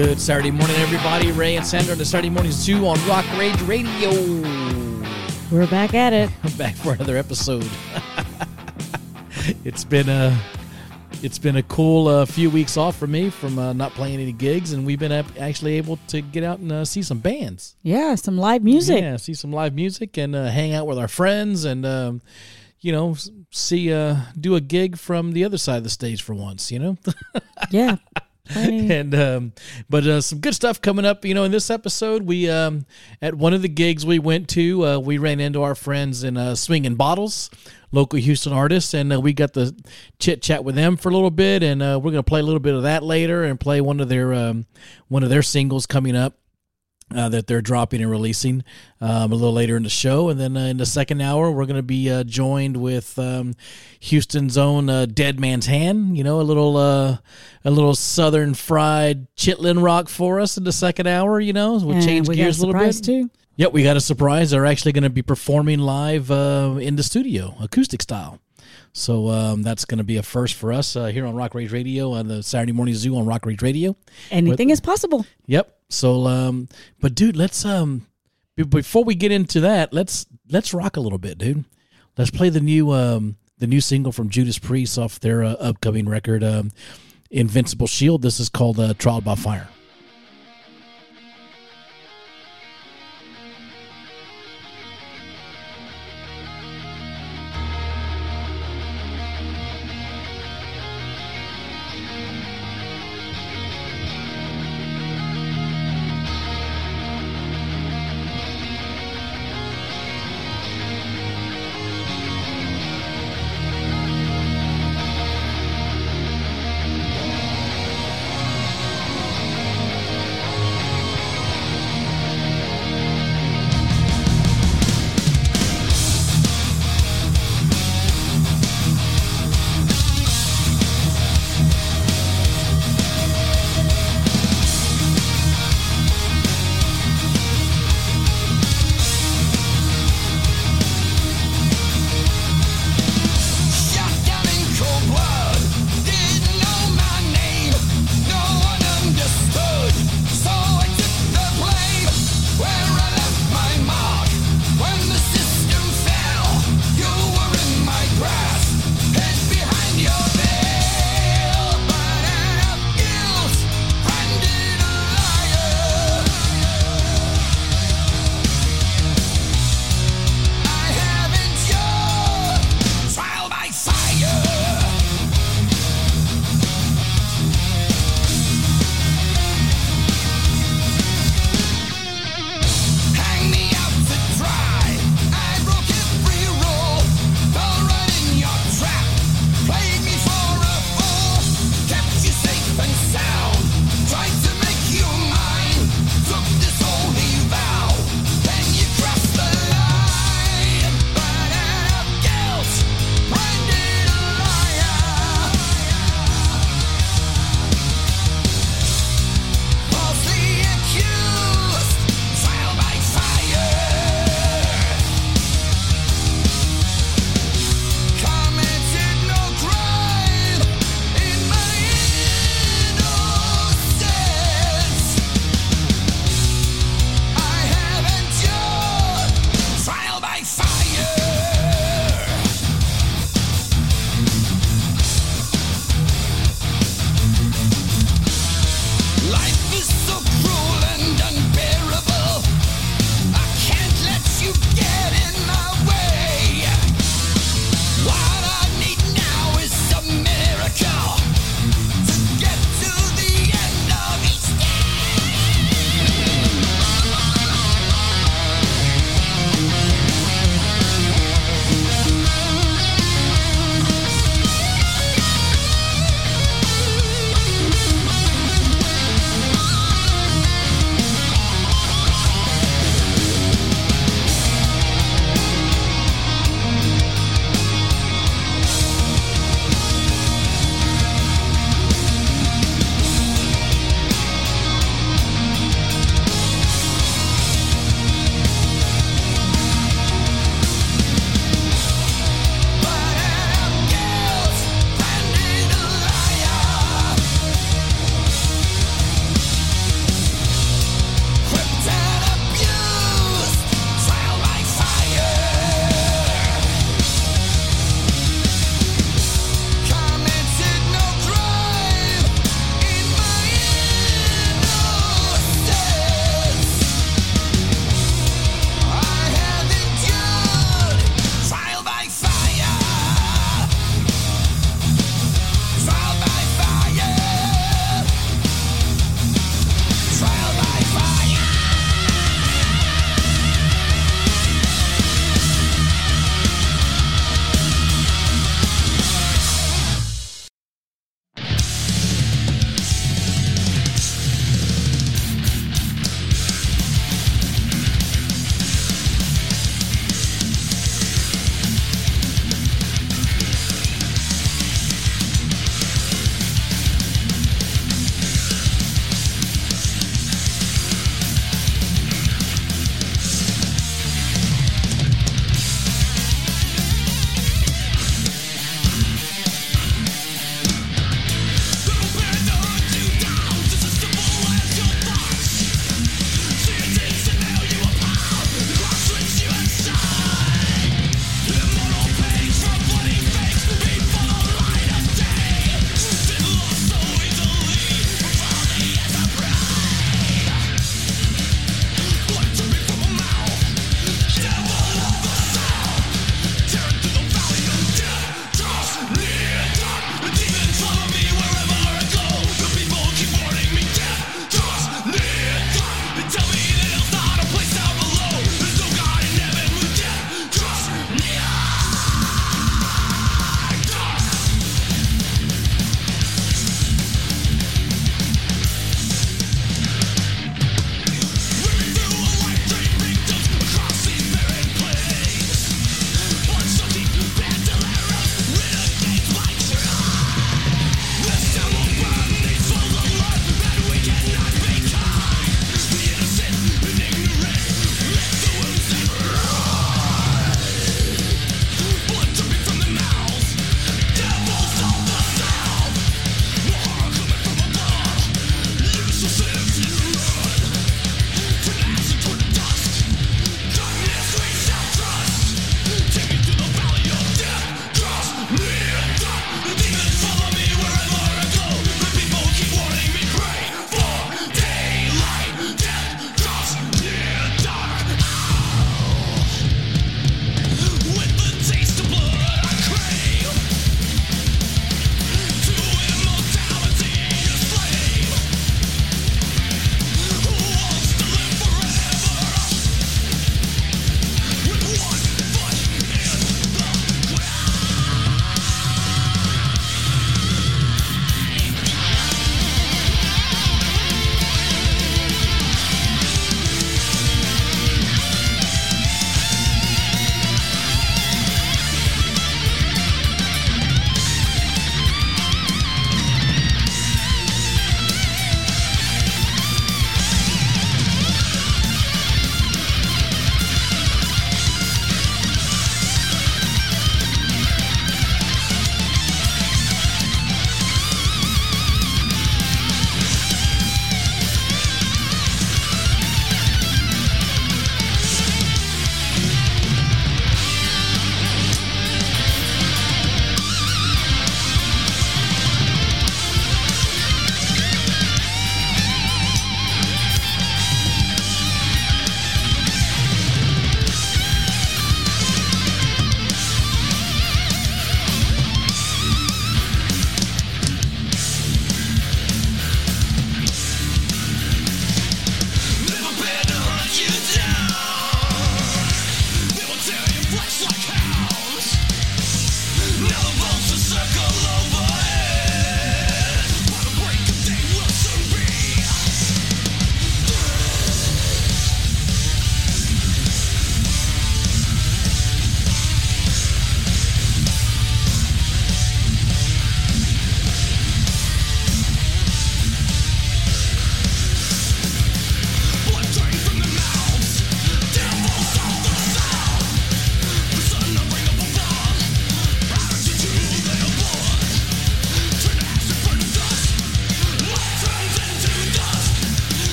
Good Saturday morning, everybody. Ray and Sandra on the Saturday Morning Zoo on Rock Rage Radio. We're back at it. I'm back for another episode. it's been a it's been a cool uh, few weeks off for me from uh, not playing any gigs, and we've been ap- actually able to get out and uh, see some bands. Yeah, some live music. Yeah, see some live music and uh, hang out with our friends, and um, you know, see uh, do a gig from the other side of the stage for once. You know. Yeah. And um, but uh, some good stuff coming up. You know, in this episode, we um, at one of the gigs we went to, uh, we ran into our friends in uh, Swinging Bottles, local Houston artists, and uh, we got the chit chat with them for a little bit, and uh, we're gonna play a little bit of that later, and play one of their um, one of their singles coming up. Uh, that they're dropping and releasing um, a little later in the show, and then uh, in the second hour, we're going to be uh, joined with um, Houston's own uh, Dead Man's Hand. You know, a little uh, a little southern fried chitlin rock for us in the second hour. You know, we'll change we got a gears a little bit. too. Yep, we got a surprise. They're actually going to be performing live uh, in the studio, acoustic style. So um, that's going to be a first for us uh, here on Rock Rage Radio on the Saturday Morning Zoo on Rock Rage Radio. Anything is possible. Yep. So, um, but dude, let's um, be- before we get into that, let's let's rock a little bit, dude. Let's play the new um, the new single from Judas Priest off their uh, upcoming record, um, Invincible Shield. This is called uh, Trial by Fire.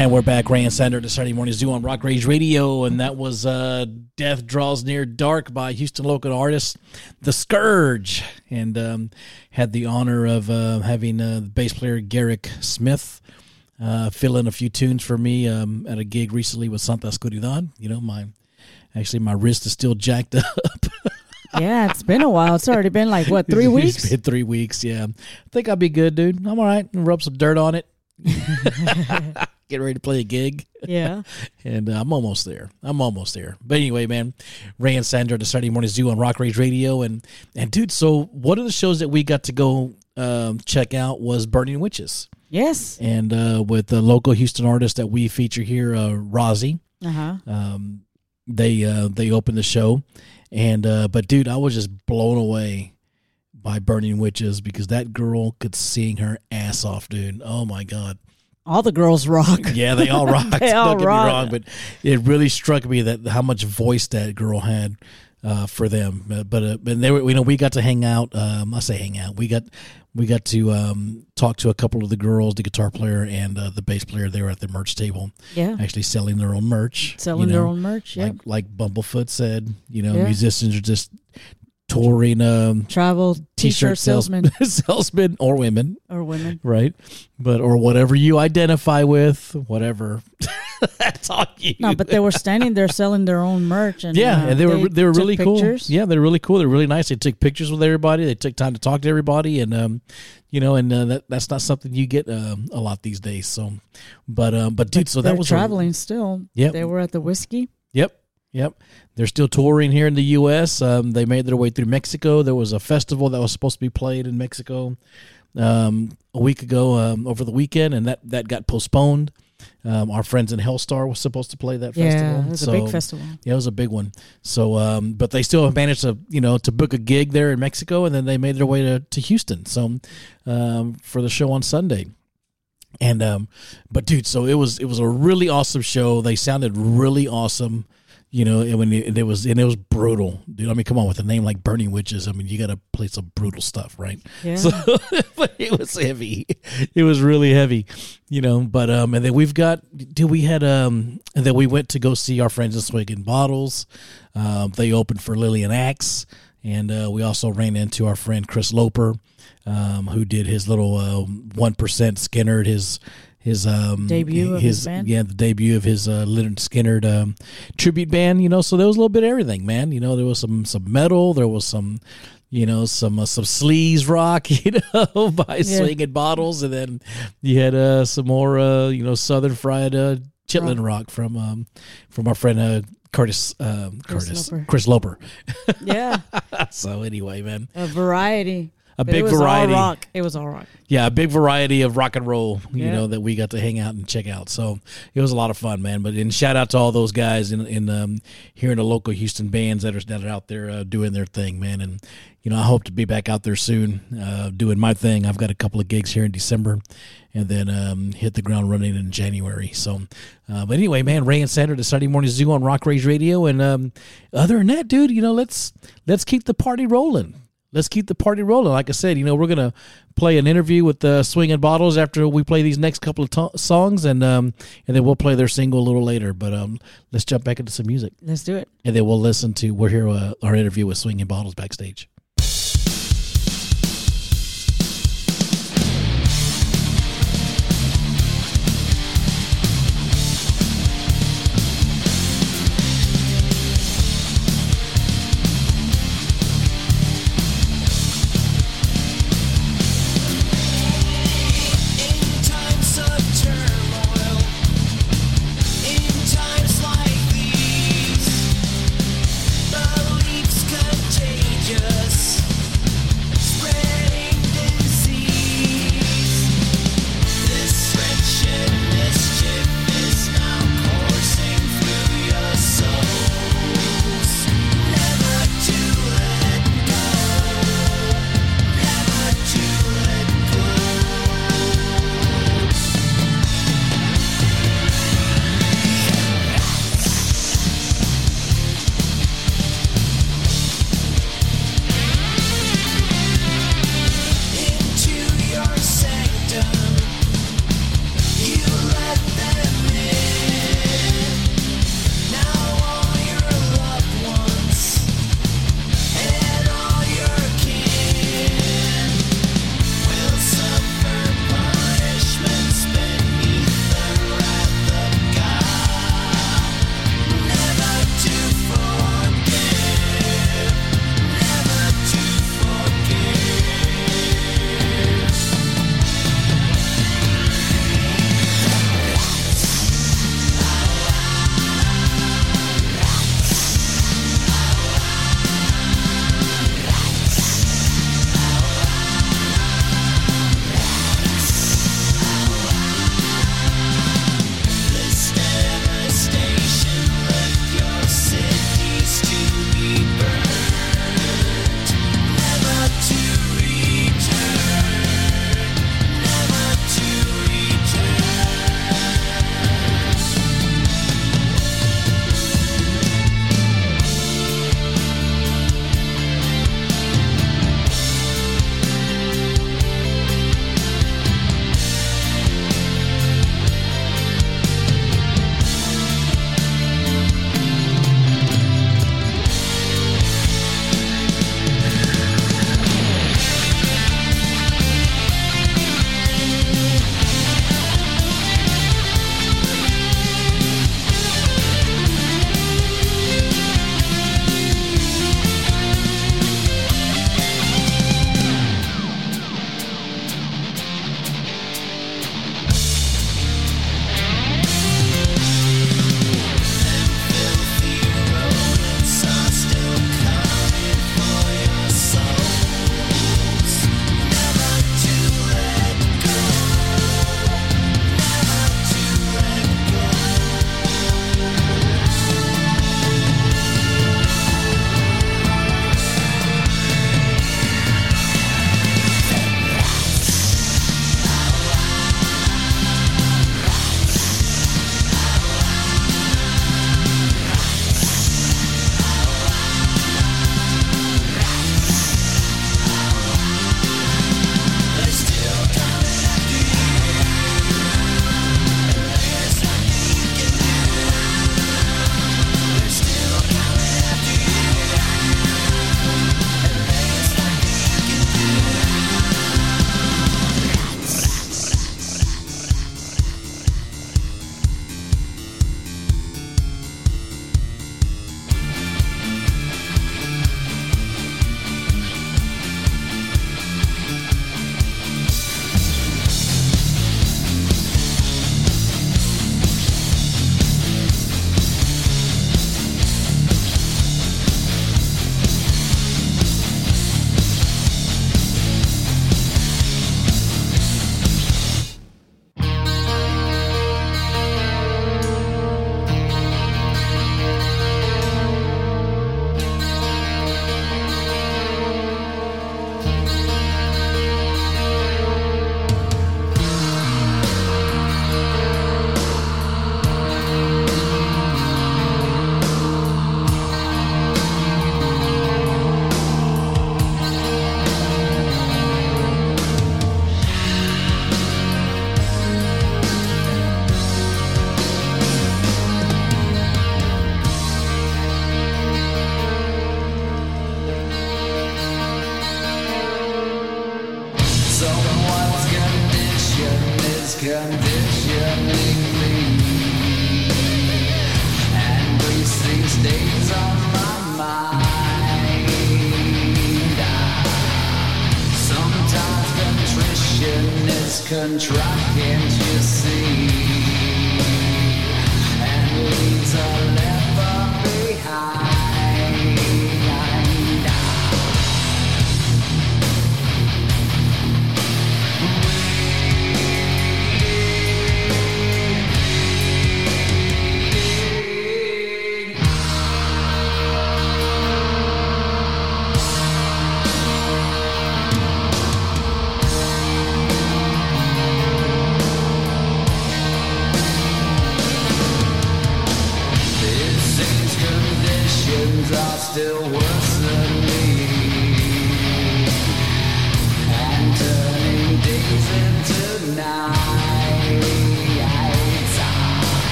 And we're back, Ray and Sander, the Saturday Morning Zoo on Rock Rage Radio, and that was uh, "Death Draws Near Dark" by Houston local artist The Scourge, and um, had the honor of uh, having uh, bass player Garrick Smith uh, fill in a few tunes for me um, at a gig recently with Santa Oscuridad. You know, my actually my wrist is still jacked up. Yeah, it's been a while. It's already been like what three weeks? It's been three weeks. Yeah, I think I'll be good, dude. I'm all right. Rub some dirt on it. Get ready to play a gig. Yeah. and uh, I'm almost there. I'm almost there. But anyway, man, Ray and Sandra, the Saturday Morning Zoo on Rock Rage Radio, and and dude, so one of the shows that we got to go um, check out was Burning Witches, Yes. and uh, with the local Houston artist that we feature here, uh, Rozzy. Uh huh. Um, they uh, they opened the show, and uh, but dude, I was just blown away by Burning Witches because that girl could sing her ass off, dude. Oh my god. All the girls rock. Yeah, they all rock. They all Don't get me wrong, but it really struck me that how much voice that girl had uh, for them. Uh, but uh, but they were, you know, we got to hang out. Um, I say hang out. We got we got to um, talk to a couple of the girls, the guitar player and uh, the bass player. They were at the merch table, Yeah. actually selling their own merch, Selling you their own merch. Yeah. Like like Bumblefoot said, you know, Yeah. musicians are just touring um, Travel t-shirt t-shirt salesman salesmen, salesmen or women or women. right? But or whatever you identify with, whatever. That's all you. No, but they were standing there selling their own merch, and yeah, uh, and they were they were really cool. Yeah, they're really cool. They're really nice. They took pictures with everybody. They took time to talk to everybody, and um, you know, and uh, that that's not something you get um, a lot these days. So, but um, but dude, so that was a- traveling still. yeah They were at the whiskey. Yep. Yep. They're still touring here in the U.S. Um, they made their way through Mexico. There was a festival that was supposed to be played in Mexico um, a week ago um, over the weekend, and that, that got postponed. Um, our friends in Helstar was supposed to play that festival. Yeah, it was so, a big festival. Yeah, it was a big one. So, um, but they still managed to, you know, to book a gig there in Mexico, and then they made their way to, to Houston. So, um, for the show on Sunday. And um, but dude, so it was it was a really awesome show. They sounded really awesome, you know. And when it, it was and it was brutal, dude. I mean, come on, with a name like Burning Witches, I mean, you got to play some brutal stuff, right? Yeah. So, but it was heavy. It was really heavy, you know. But um, and then we've got, dude, we had um, and then we went to go see our friends in Swig Bottles. Um, they opened for Lillian Axe, and uh, we also ran into our friend Chris Loper, um, who did his little one Skinner, his his um Debut of his band? yeah the debut of his uh Lynyrd Skynyrd um, tribute band you know so there was a little bit of everything man you know there was some some metal there was some you know some uh, some sleaze rock you know by Yeah. swinging bottles and then you had uh some more uh you know southern fried uh chitlin rock from um from our friend uh Curtis um Chris Curtis Loper. Chris Loper yeah, so anyway man a variety. A But big it variety rock. It was all rock. yeah, a big variety of rock and roll, you Yeah. know, that we got to hang out and check out. So it was a lot of fun, man. But and shout out to all those guys in in um, here in the local Houston bands that are that are out there uh, doing their thing, man. And you know, I hope to be back out there soon, uh, doing my thing. I've got a couple of gigs here in December, and then um, hit the ground running in January. So, uh, but anyway, man, Ray and Sandra, the Sunday Morning Zoo on Rock Rage Radio, and um, other than that, dude, you know, let's let's keep the party rolling let's keep the party rolling. Like I said, you know, we're gonna play an interview with uh, Swinging Bottles after we play these next couple of to- songs, and um, and then we'll play their single a little later. But um, let's jump back into some music, Let's do it. and then we'll listen to we'll hear uh, our interview with Swinging Bottles backstage.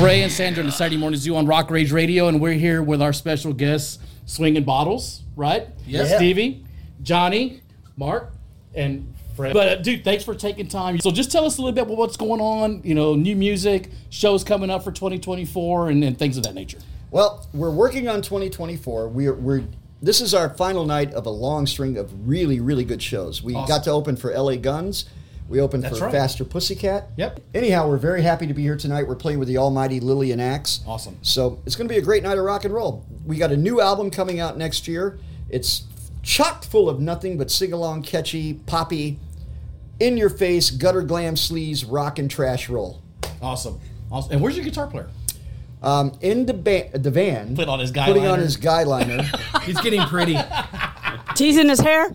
Ray and Sandra in the Saturday Morning Zoo on Rock Rage Radio, and we're here with our special guests, Swinging Bottles, right? Yes. Stevie, Johnny, Mark, and Fred. But uh, dude, thanks for taking time. So just tell us a little bit about what's going on. You know, new music, shows coming up for 2024, and, and things of that nature. Well, we're working on 2024. We're we're this is our final night of a long string of really really good shows. We got to open for LA Guns. We opened That's for right. Faster Pussycat. Yep. Anyhow, we're very happy to be here tonight. We're playing with the almighty Lillian Axe. Awesome. So it's going to be a great night of rock and roll. We got a new album coming out next year. It's chock full of nothing but sing along, catchy, poppy, in your face, gutter glam sleaze, rock and trash roll. Awesome. Awesome. And where's your guitar player? Um, in the, ba- the van, Put on his guy putting on his guy liner. He's getting pretty. Teasing his hair.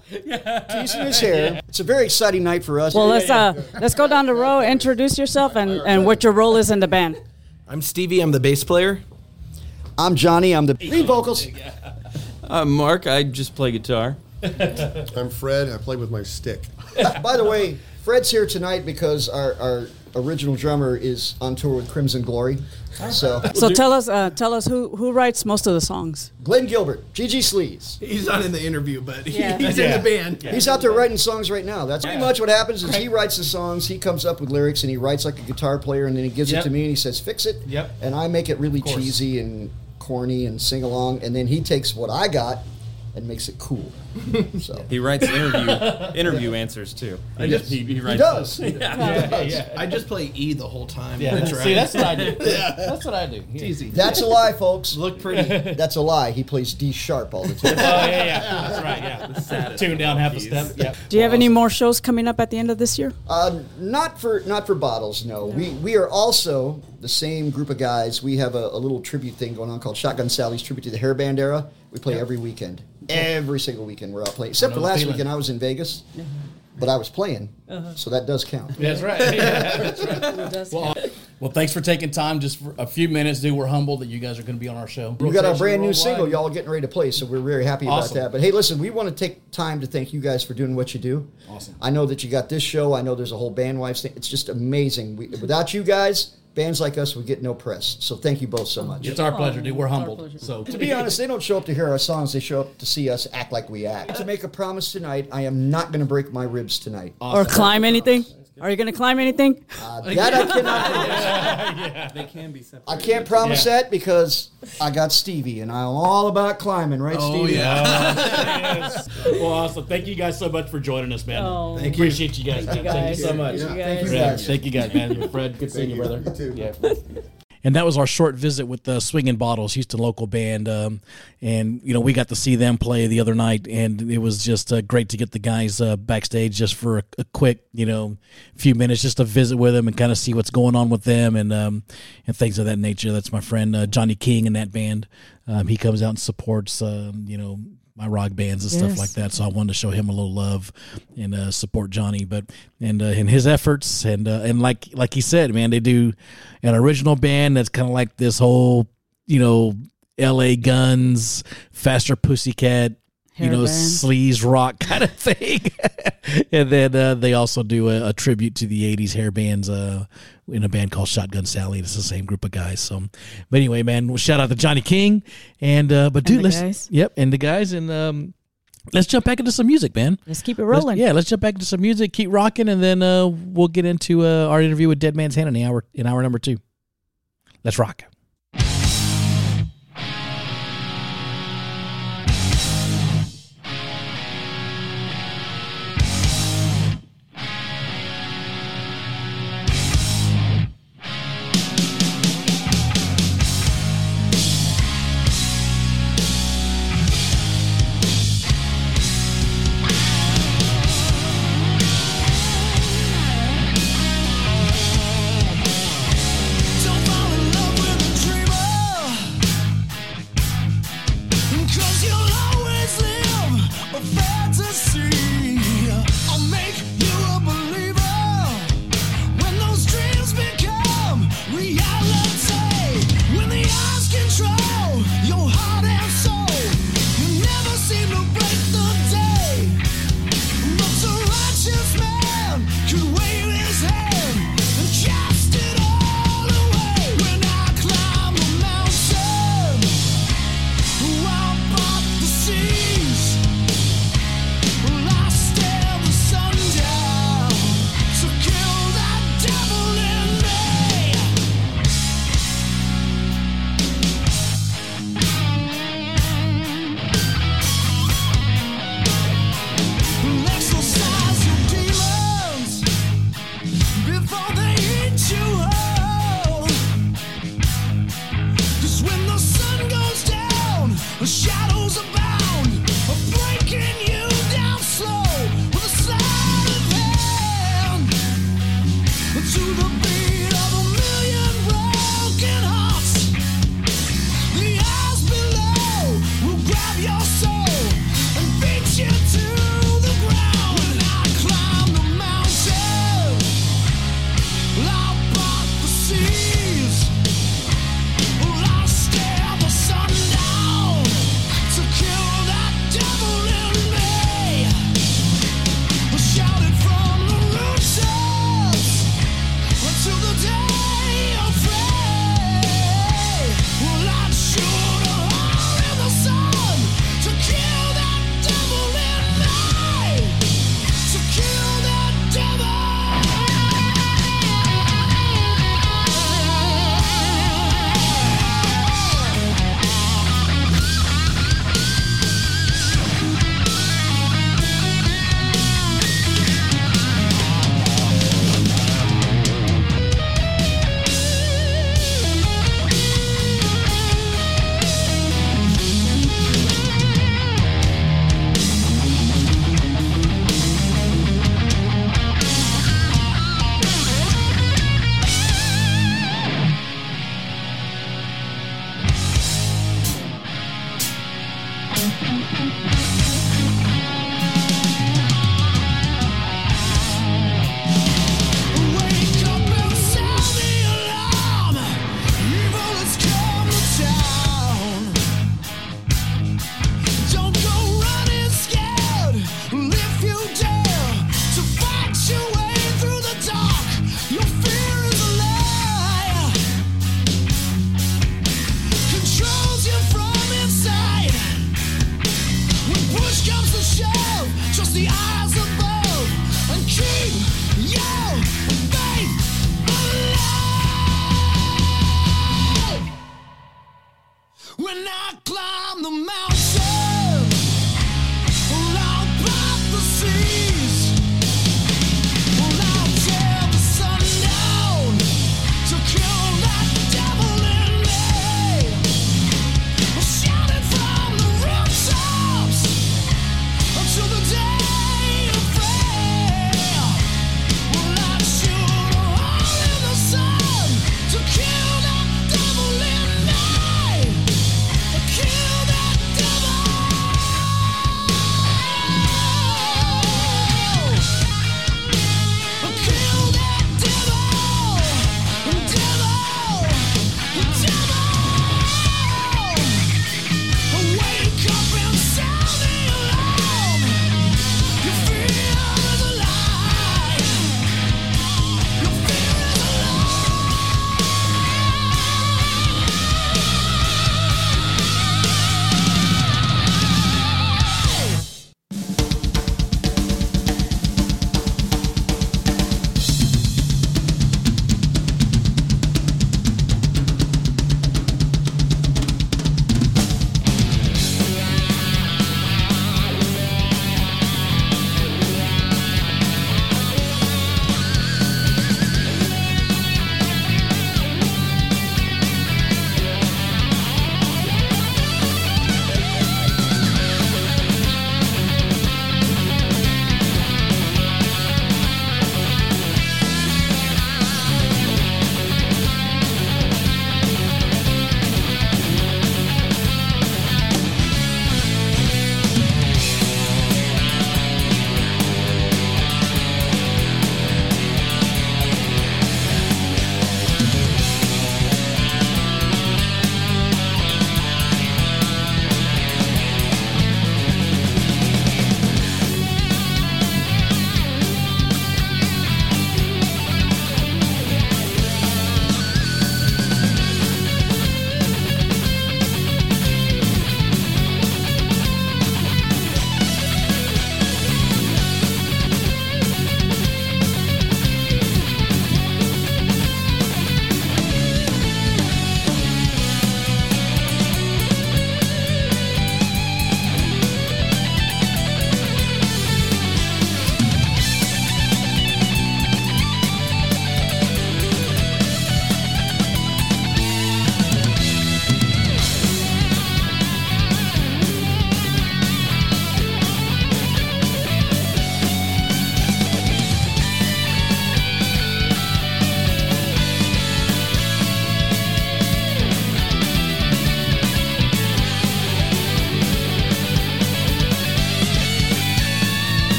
teasing his hair. It's a very exciting night for us. Well, let's uh, let's go down the row. Introduce yourself and, and what your role is in the band. I'm Stevie. I'm the bass player. I'm Johnny. I'm the lead vocals. I'm Mark. I just play guitar. I'm Fred. I play with my stick. By the way, Fred's here tonight because our, our original drummer is on tour with Crimson Glory. So So tell us, uh, tell us who who writes most of the songs. Glenn Gilbert, Gigi Sleaze. He's not in the interview, but he- Yeah. he's Yeah. in the band. He's out there writing songs right now. That's pretty much what happens is he writes the songs, he comes up with lyrics, and he writes like a guitar player, and then he gives Yep. it to me, and he says, "Fix it." Yep. And I make it really cheesy and corny and sing along, and then he takes what I got and makes it cool. so He writes interview interview answers too. He, just- he, he he writes does. Yeah, yeah. I just play E the whole time. Yeah, That's right. see, that's what I do. That's what I do. Yeah. easy. That's a lie, folks. Look pretty. That's a lie. He plays D sharp all the time. Oh yeah, yeah, that's right. Yeah, saddest tune down half a piece. step. Yeah. Do you have any more shows coming up at the end of this year? Uh, not for not for bottles. No, we we are also the same group of guys. We have a, a little tribute thing going on called Shotgun Sally's tribute to the hair band era. We play every weekend, every single weekend. We're out playing. Except for last feeling. weekend, I was in Vegas, uh-huh. but I was playing, uh-huh. so that does count. That's right. Yeah, that's right. Well, well, thanks for taking time just for a few minutes, dude. We're humbled that you guys are going to be on our show. We got our brand new Worldwide. single, y'all getting ready to play, so we're very happy Awesome. about that. But hey, listen, we want to take time to thank you guys for doing what you do. Awesome. I know that you got this show. I know there's a whole band wives thing. It's just amazing. We, without you guys, bands like us would get no press. So thank you both so oh, much. It's our pleasure, dude. We're oh, humbled. So To be honest, they don't show up to hear our songs. They show up to see us act like we act. To make a promise tonight, I am not going to break my ribs tonight. Or climb anything? Are you going to climb anything? Uh, that I cannot. promise. They can be separate. I can't promise Yeah. that because I got Stevie, and I'm all about climbing, right, Oh Stevie? yeah. well, awesome. Thank you guys so much for joining us, man. Oh. Thank you. Appreciate you guys. man. Thank you so much. Thank you Thank guys. guys. thank you guys, man. Fred, good seeing you, brother. You too. Yeah. And that was our short visit with the Swinging Bottles, Houston local band. Um, and, you know, we got to see them play the other night, and it was just uh, great to get the guys uh, backstage just for a, a quick, you know, few minutes just to visit with them and kind of see what's going on with them and um, and things of that nature. That's my friend uh, Johnny King in that band. Um, he comes out and supports, um, you know, my rock bands and stuff like that. So I wanted to show him a little love and uh, support Johnny, but and uh, in his efforts and uh, and like like he said, man, they do an original band that's kind of like this whole you know L.A. Guns, Faster Pussycat. You know, band. sleaze rock kind of thing, and then uh, they also do a, a tribute to the '80s hair bands uh, in a band called Shotgun Sally. It's the same group of guys. So, but anyway, man, well, shout out to Johnny King, and uh, but dude, let's guys. yep, and the guys, and um, let's jump back into some music, man. Let's keep it Let's- rolling. yeah, let's jump back into some music, keep rocking, and then uh, we'll get into uh, our interview with Dead Man's Hand in hour in hour number two. Let's rock.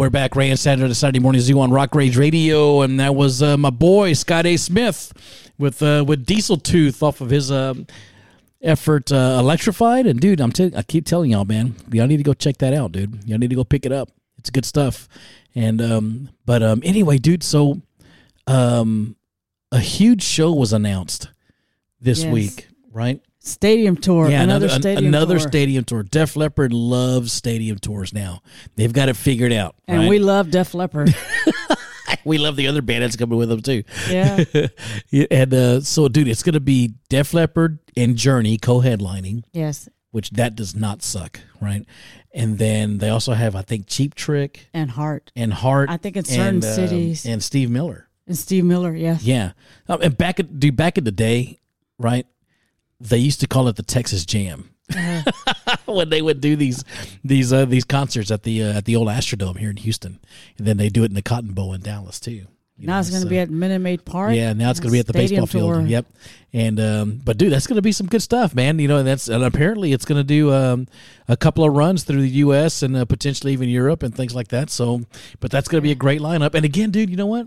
We're back, Ray and the Saturday Morning Zoo on Rock Rage Radio, and that was uh, my boy Scott A. Smith with uh, with Diesel Tooth off of his um, effort uh, Electrified. And dude, I'm t- I keep telling y'all, man, y'all need to go check that out, dude. Y'all need to go pick it up. It's good stuff. And um, but um, anyway, dude, so um, a huge show was announced this Yes. week, right? Stadium tour. Yeah, another, another stadium another tour. stadium tour. Def Leppard loves stadium tours now. They've got it figured out. And right? we love Def Leppard. we love the other band that's coming with them too. Yeah. And uh, so, dude, it's gonna be Def Leppard and Journey co-headlining, yes. which that does not suck, right? And then they also have, I think, Cheap Trick And Heart. and Heart. I think in certain and, um, cities. and Steve Miller. And Steve Miller, yes. Yeah, um, and back at dude, back in the day, right? They used to call it the Texas Jam Uh-huh. when they would do these these uh, these concerts at the uh, at the old Astrodome here in Houston, and then they do it in the Cotton Bowl in Dallas too. you Now know, it's going to so- be at Minute Maid Park. yeah, now it's going to be at the baseball field. tour. Yep. And um, but dude, that's going to be some good stuff, man. You know, and that's and apparently it's going to do um, a couple of runs through the U.S. and uh, potentially even Europe and things like that. So, but that's going to be a great lineup. And again, dude, you know what?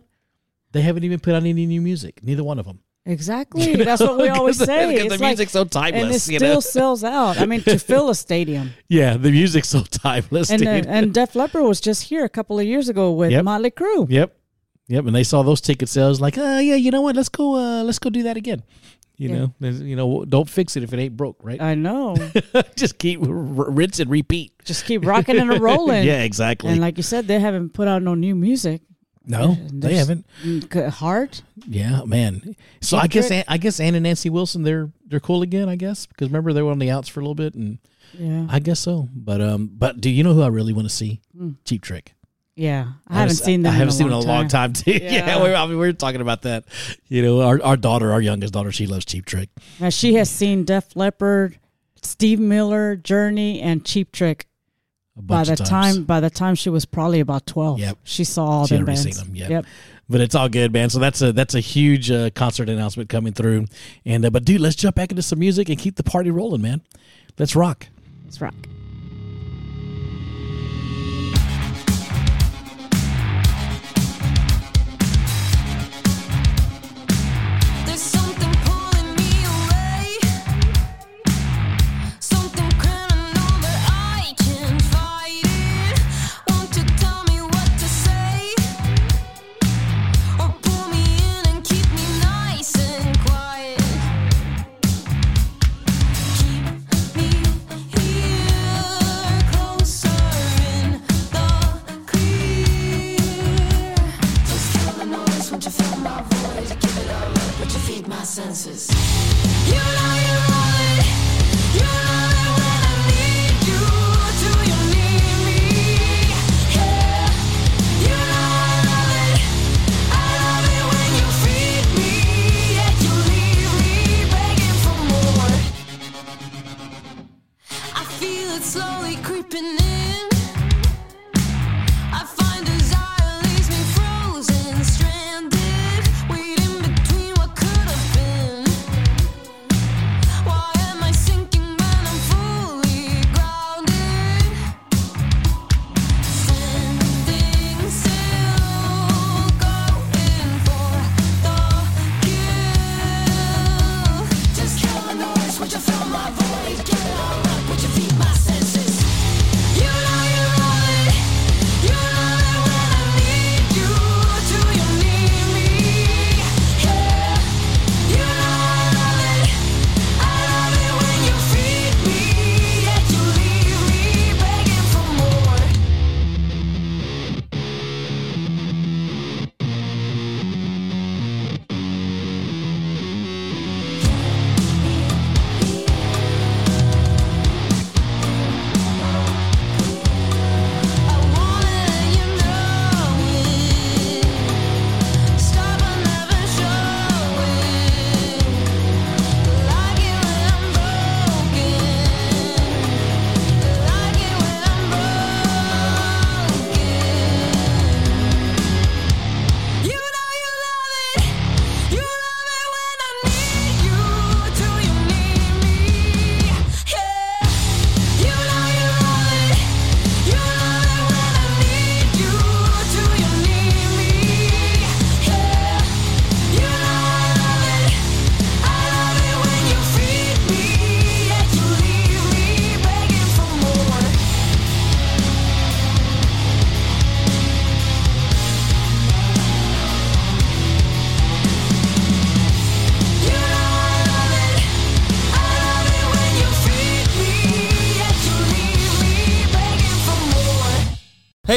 They haven't even put out any new music. Neither one of them. Exactly. You know, That's what we always say. because the like- music's so timeless, And it still know? sells out. I mean, to fill a stadium. Yeah, the music's so timeless, And uh, dude. and Def Leppard was just here a couple of years ago with Yep. Motley Crue. Yep. Yep. And they saw those ticket sales, like, oh yeah, you know what? Let's go. Uh, let's go do that again. You Yeah. know, you know, don't fix it if it ain't broke, right? I know. Just keep r- rinse and repeat. Just keep rocking and rolling. yeah, exactly. And like you said, they haven't put out no new music. No, they haven't. Mm, Heart. Yeah, man. So I guess. I guess Ann and Nancy Wilson they're they're cool again. I guess because remember they were on the outs for a little bit, and Yeah. I guess so. But um, but do you know who I really want to see? Cheap Trick. Yeah. I haven't s- seen them. I haven't in seen them in a long time too. Yeah, Yeah. we're, I mean, we're talking about that. You know, our our daughter, our youngest daughter, she loves Cheap Trick. Now, she has seen Def Leppard, Steve Miller, Journey, and Cheap Trick. A By the of times. time, by the time she was probably about twelve, Yep. she saw all She the bands. seen them, yeah. Yep. But it's all good, man. So that's a that's a huge uh, concert announcement coming through. And uh, but dude, let's jump back into some music and keep the party rolling, man. Let's rock. Let's rock. Slowly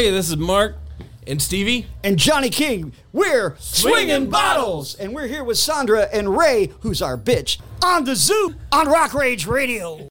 Hey, this is Mark. And Stevie? and Johnny King. We're swinging bottles, and we're here with Sandra and Ray, who's our bitch, on the Zoo on Rock Rage Radio.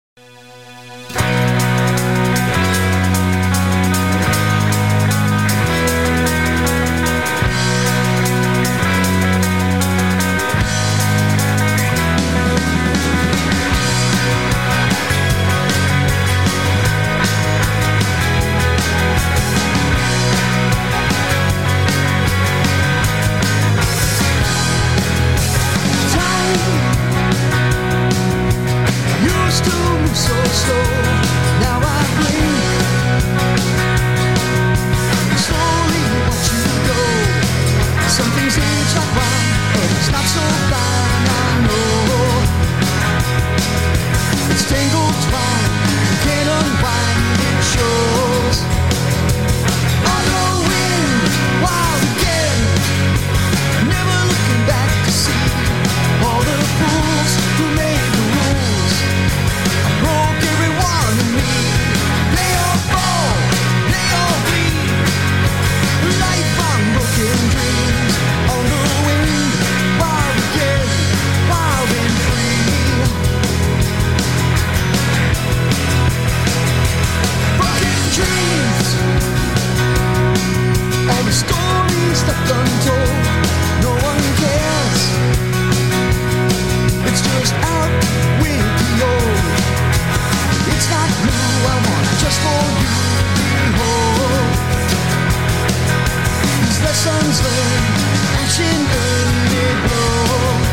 Lessons learned, action early glow. On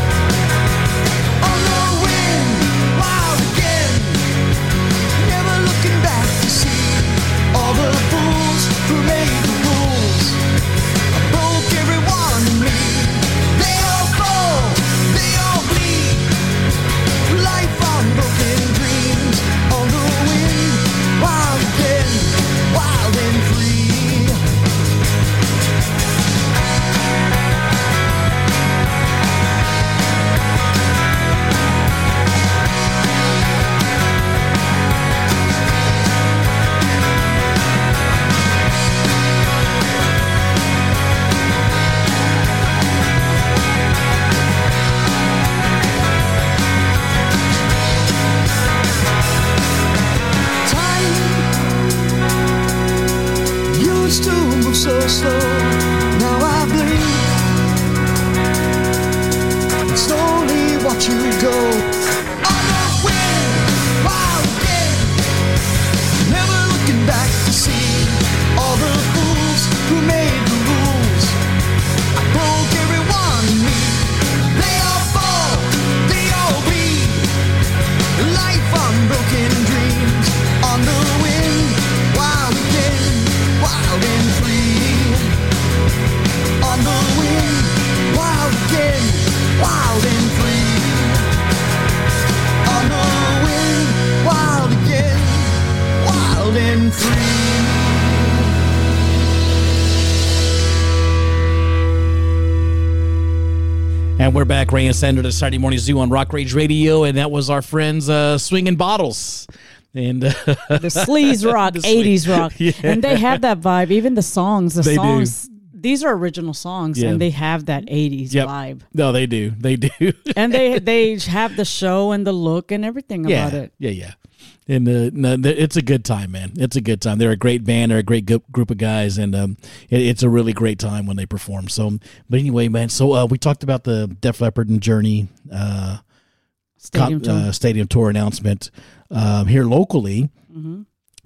we're back, Ray and Sandra, the Saturday Morning Zoo on Rock Rage Radio, and that was our friends uh, Swinging Bottles. And uh, the sleaze rock, The 80s rock. Yeah. And they have that vibe. Even the songs, the They do. songs, these are original songs Yeah. and they have that 80s Yep. vibe. no, they do, they do. And they they have the show and the look and everything yeah, about it. yeah, yeah. And uh, no, it's a good time, man. It's a good time. They're a great band. They're a great group of guys, and um, it, it's a really great time when they perform. So, but anyway, man. So uh, we talked about the Def Leppard and Journey uh, Stadium con- tour. uh, stadium tour announcement um, here locally. Mm-hmm.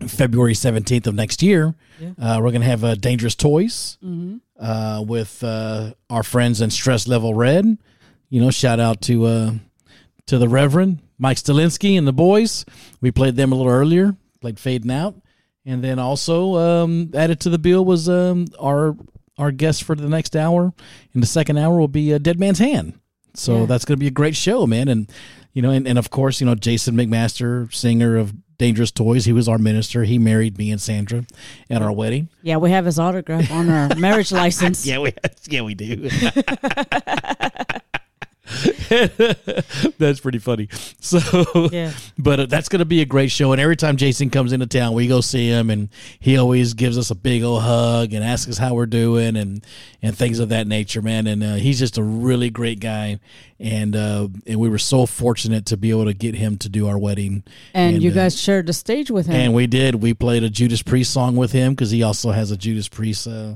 February seventeenth of next year, uh, we're gonna have uh, Dangerous Toys Mm-hmm. uh, with uh, our friends in Stress Level Red. You know, shout out to uh, to the Reverend Mike Stalinsky and the boys. We played them a little earlier, played Fading Out, and then also um, added to the bill was um, our our guest for the next hour. In the second hour will be uh, Dead Man's Hand. So Yeah. that's going to be a great show, man. And you know, and, and of course, you know, Jason McMaster, singer of Dangerous Toys, he was our minister. He married me and Sandra at our wedding. Yeah, we have his autograph on our marriage license. Yeah, we yeah we do. That's pretty funny. So, Yeah. but uh, that's going to be a great show. And every time Jason comes into town, we go see him, and he always gives us a big old hug and asks us how we're doing and and things of that nature, man. And uh, he's just a really great guy, and uh, and we were so fortunate to be able to get him to do our wedding. And, you uh, guys shared the stage with him. and we did. We played a Judas Priest song with him because he also has a Judas Priest uh,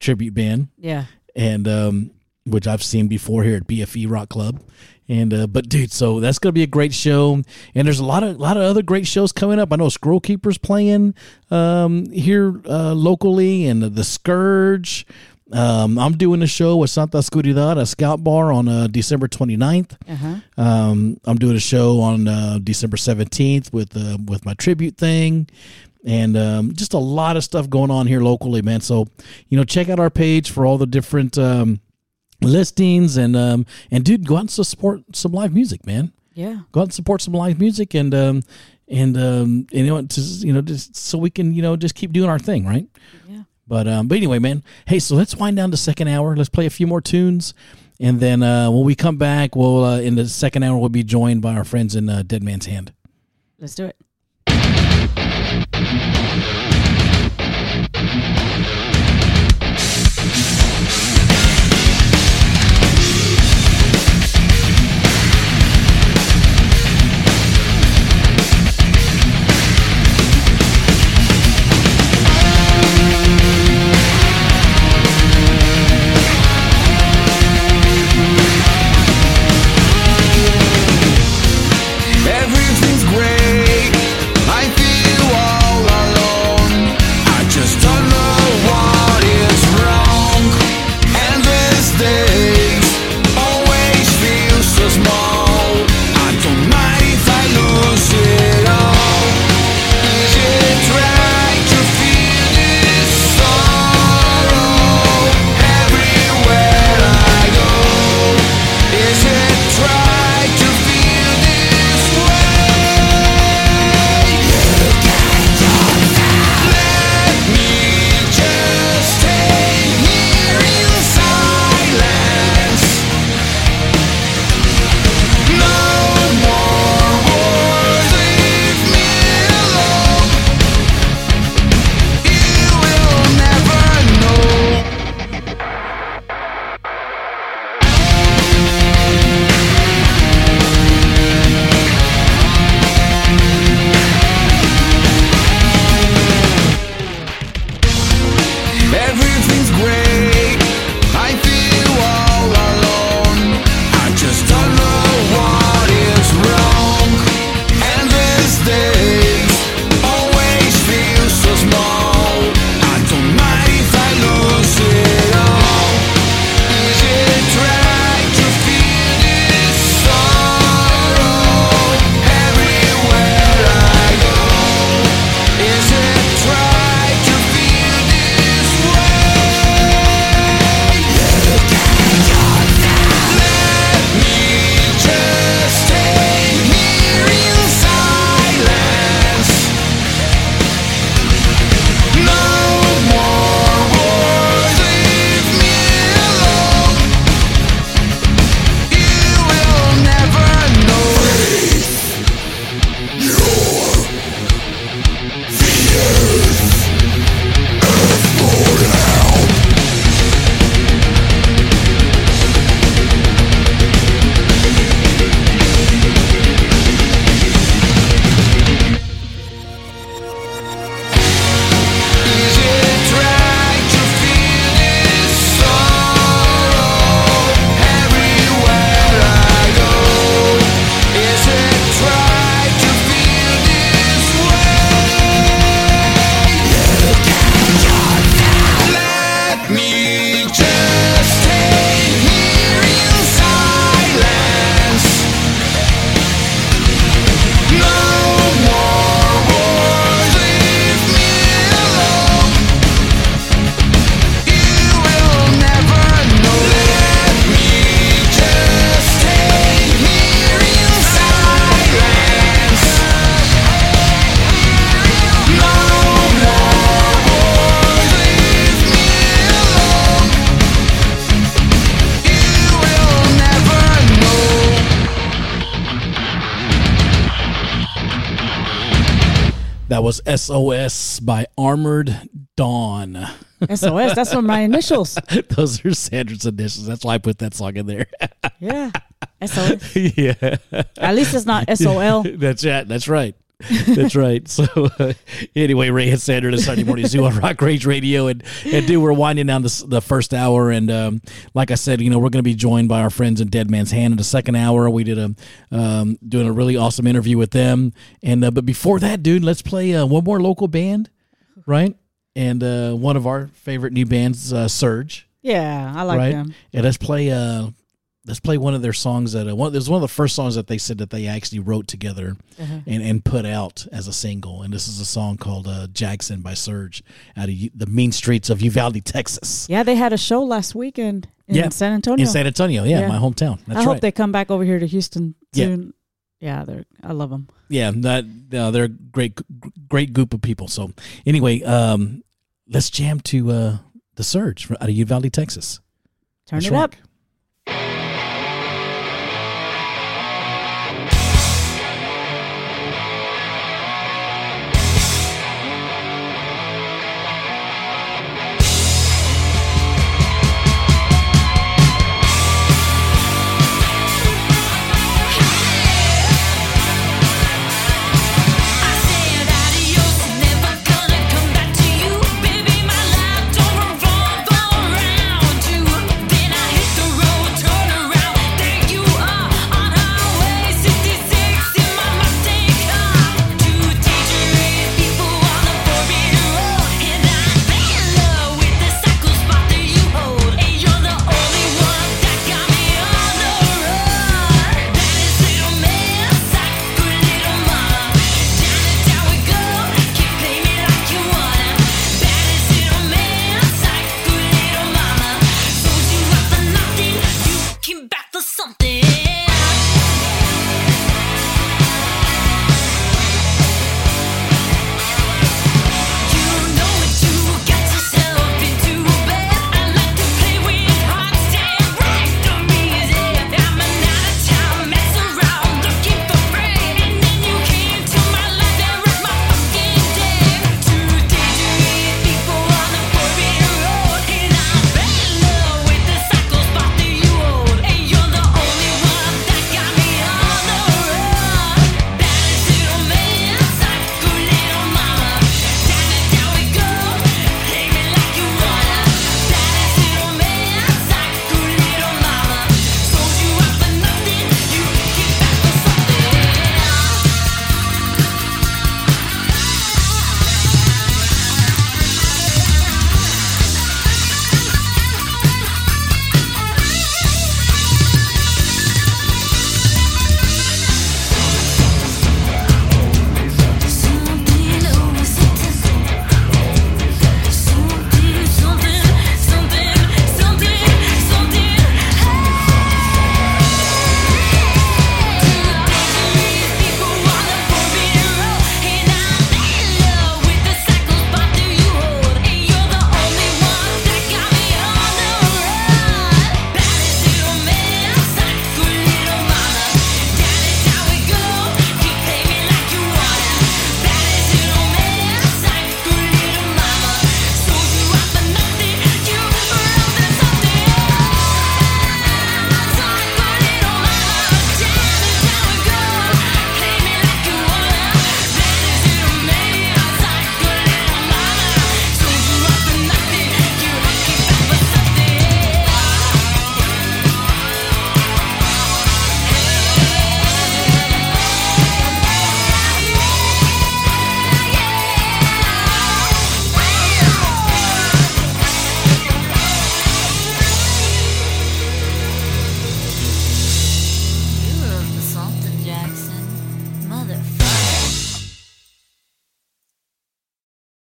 tribute band yeah. and um, which I've seen before here at BFE Rock Club. And uh, but dude, so that's gonna be a great show, and there's a lot of lot of other great shows coming up. I know Scroll Keepers playing um, here uh, locally, and the Scourge. Um, I'm doing a show with Santa Oscuridad, a Scout Bar, on uh, December 29th. Uh-huh. Um, I'm doing a show on uh, December 17th with uh, with my tribute thing, and um, just a lot of stuff going on here locally, man. So you know, check out our page for all the different um, listings and um, and dude, go out and support some live music, man. Yeah. Go out and support some live music and um, and um, you know, just you know, just so we can you know just keep doing our thing, right? Yeah. But um, but anyway, man. Hey, so let's wind down the second hour. Let's play a few more tunes, and then uh, when we come back, we'll uh, in the second hour we'll be joined by our friends in uh, Dead Man's Hand. Let's do it. SOS by Armored Dawn. SOS. That's one of my initials. Those are Sandra's initials. That's why I put that song in there. Yeah. SOS. yeah. At least it's not SOL. That's it. That's right. That's right. So uh, anyway, Ray and Sandra to Sunday Morning Zoo on Rock Rage Radio, and and dude, we're winding down this, the first hour, and um, like I said, you know, we're going to be joined by our friends in Dead Man's Hand in the second hour. We did a um, doing a really awesome interview with them, and uh, but before that, dude, let's play uh, one more local band, right? And uh, one of our favorite new bands, uh, Surge Yeah, I like right? them. Yeah, let's play. Let's play one of their songs that uh, one. There's one of the first songs that they said that they actually wrote together Uh-huh. and and put out as a single. And this is a song called uh, "Jackson" by Surge out of U- the mean streets of Uvalde, Texas. Yeah, they had a show last weekend in Yeah. San Antonio. In San Antonio, yeah, Yeah. my hometown. That's I hope right. they come back over here to Houston soon. Yeah, they're. I love them. yeah, that uh, they're a great, great group of people. So anyway, um, let's jam to uh, the Surge out of Uvalde, Texas. Turn it up.